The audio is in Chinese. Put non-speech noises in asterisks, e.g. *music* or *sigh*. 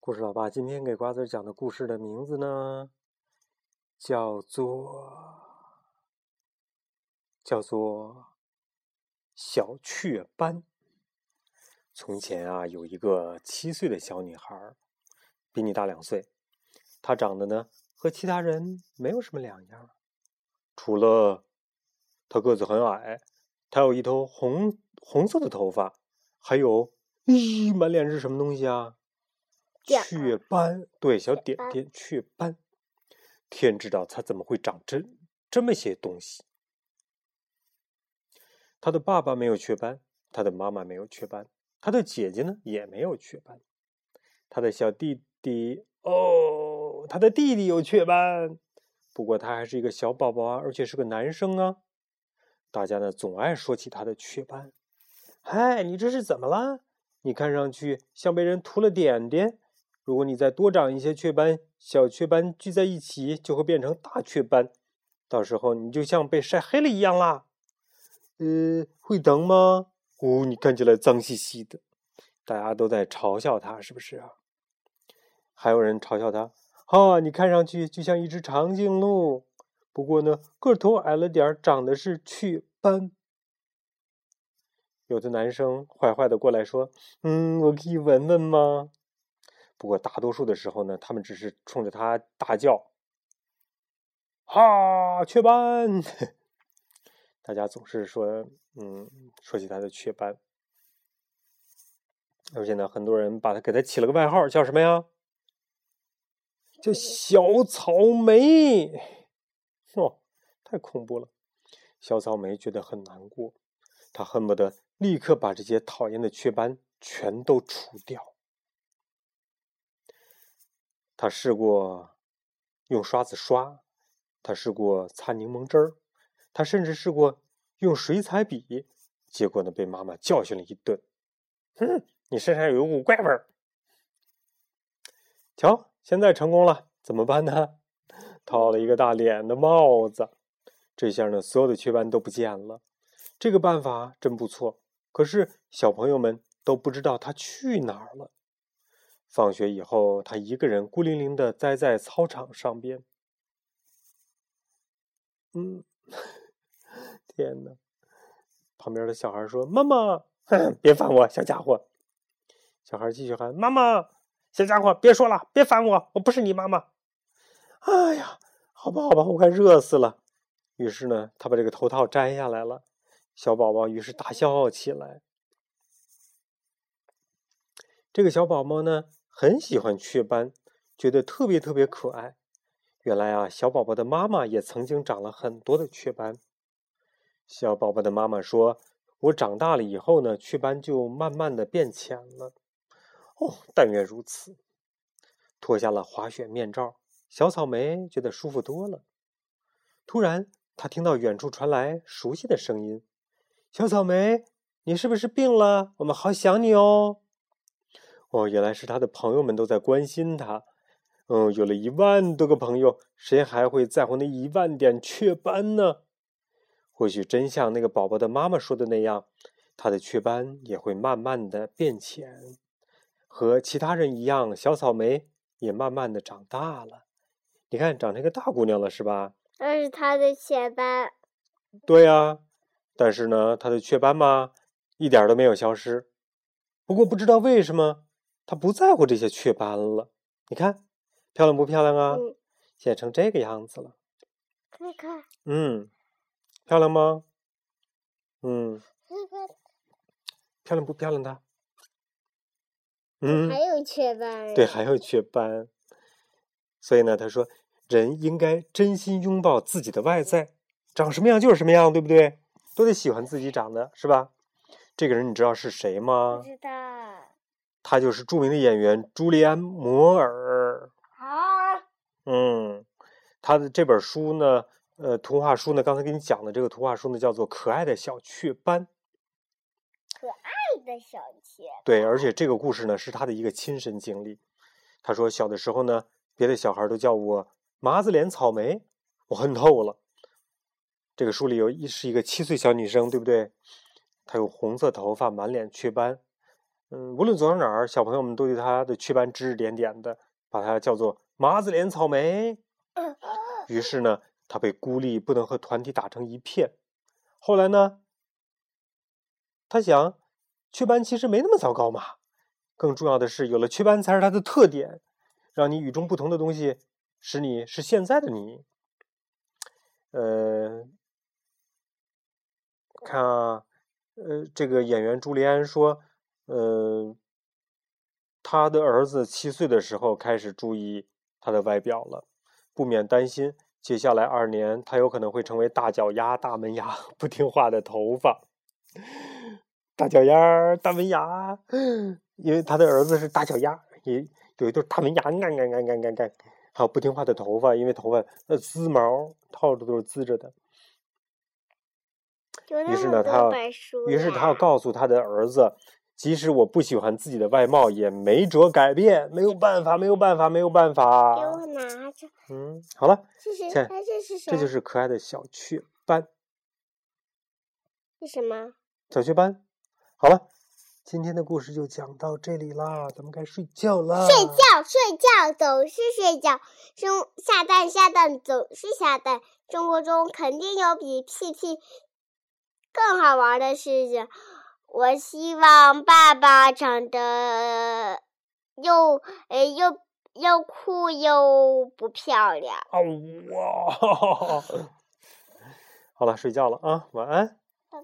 故事老爸今天给瓜子讲的故事的名字呢，叫做叫做小雀斑。从前啊，有一个七岁的小女孩，比你大两岁。她长得呢和其他人没有什么两样，除了她个子很矮，她有一头红红色的头发，还有咦，满脸是什么东西啊？雀斑，对，小点点雀斑，天知道它怎么会长这这么些东西。他的爸爸没有雀斑，他的妈妈没有雀斑，他的姐姐呢也没有雀斑，他的小弟弟哦，他的弟弟有雀斑，不过他还是一个小宝宝啊，而且是个男生啊。大家呢总爱说起他的雀斑。嗨，你这是怎么了？你看上去像被人涂了点点。如果你再多长一些雀斑，小雀斑聚在一起就会变成大雀斑，到时候你就像被晒黑了一样啦。呃，会疼吗？哦，你看起来脏兮兮的，大家都在嘲笑他，是不是啊？还有人嘲笑他，哈，你看上去就像一只长颈鹿，不过呢，个头矮了点长的是雀斑。有的男生坏坏的过来说，嗯，我可以闻闻吗？不过大多数的时候呢，他们只是冲着他大叫：“哈，雀斑！” *laughs* 大家总是说，嗯，说起他的雀斑，而且呢，很多人把他给他起了个外号，叫什么呀？叫小草莓。哦，太恐怖了！小草莓觉得很难过，他恨不得立刻把这些讨厌的雀斑全都除掉。他试过用刷子刷，他试过擦柠檬汁儿，他甚至试过用水彩笔，结果呢被妈妈教训了一顿。哼，你身上有一股怪味儿。瞧，现在成功了，怎么办呢？套了一个大脸的帽子，这下呢所有的雀斑都不见了。这个办法真不错，可是小朋友们都不知道他去哪儿了。放学以后，他一个人孤零零的栽在操场上边。嗯，*laughs* 天哪！旁边的小孩说：“妈妈，别烦我，小家伙。”小孩继续喊：“妈妈，小家伙，别说了，别烦我，我不是你妈妈。”哎呀，好吧，好吧，我快热死了。于是呢，他把这个头套摘下来了。小宝宝于是大笑起来。这个小宝宝呢？很喜欢雀斑，觉得特别特别可爱。原来啊，小宝宝的妈妈也曾经长了很多的雀斑。小宝宝的妈妈说：“我长大了以后呢，雀斑就慢慢的变浅了。”哦，但愿如此。脱下了滑雪面罩，小草莓觉得舒服多了。突然，他听到远处传来熟悉的声音：“小草莓，你是不是病了？我们好想你哦。”哦，原来是他的朋友们都在关心他。嗯，有了一万多个朋友，谁还会在乎那一万点雀斑呢？或许真像那个宝宝的妈妈说的那样，他的雀斑也会慢慢的变浅，和其他人一样，小草莓也慢慢的长大了。你看，长成个大姑娘了，是吧？那是他的雀斑。对呀，但是呢，他的雀斑嘛，一点都没有消失。不过不知道为什么。他不在乎这些雀斑了，你看漂亮不漂亮啊？现在成这个样子了。看看。嗯，漂亮吗？嗯。漂亮不漂亮的？嗯。还有雀斑。对，还有雀斑。所以呢，他说，人应该真心拥抱自己的外在，长什么样就是什么样，对不对？都得喜欢自己长的，是吧？这个人你知道是谁吗？不知道。他就是著名的演员朱利安·摩尔。啊。嗯，他的这本书呢，呃，图画书呢，刚才给你讲的这个图画书呢，叫做《可爱的小雀斑》。可爱的小雀。对，而且这个故事呢，是他的一个亲身经历。他说，小的时候呢，别的小孩都叫我麻子脸草莓，我恨透了。这个书里有一是一个七岁小女生，对不对？她有红色头发，满脸雀斑。嗯，无论走到哪儿，小朋友们都对他的雀斑指指点点的，把他叫做麻子脸草莓。于是呢，他被孤立，不能和团体打成一片。后来呢，他想，雀斑其实没那么糟糕嘛。更重要的是，有了雀斑才是它的特点，让你与众不同的东西，使你是现在的你。呃，看啊，呃，这个演员朱利安说，呃，他的儿子七岁的时候开始注意他的外表了，不免担心接下来二年他有可能会成为大脚丫、大门牙、*laughs* 不听话的头发。大脚丫、大门牙。因为他的儿子是大脚丫，也有一对大门牙，干干干干干干，还有不听话的头发，因为头发呃滋毛，套着都是滋着的。于是呢，他要，于是他要告诉他的儿子，即使我不喜欢自己的外貌，也没辙改变，没有办法，没有办法，没有办法。给我拿着。嗯，好了。这是这是谁？这就是可爱的小雀斑。是什么？小雀斑。好了。今天的故事就讲到这里啦，咱们该睡觉啦。睡觉，睡觉，总是睡觉。生下蛋，下蛋，总是下蛋。生活中肯定有比屁屁更好玩的事情。我希望爸爸长得又呃又又酷又不漂亮。啊哇！*laughs* 好了，睡觉了啊，晚安。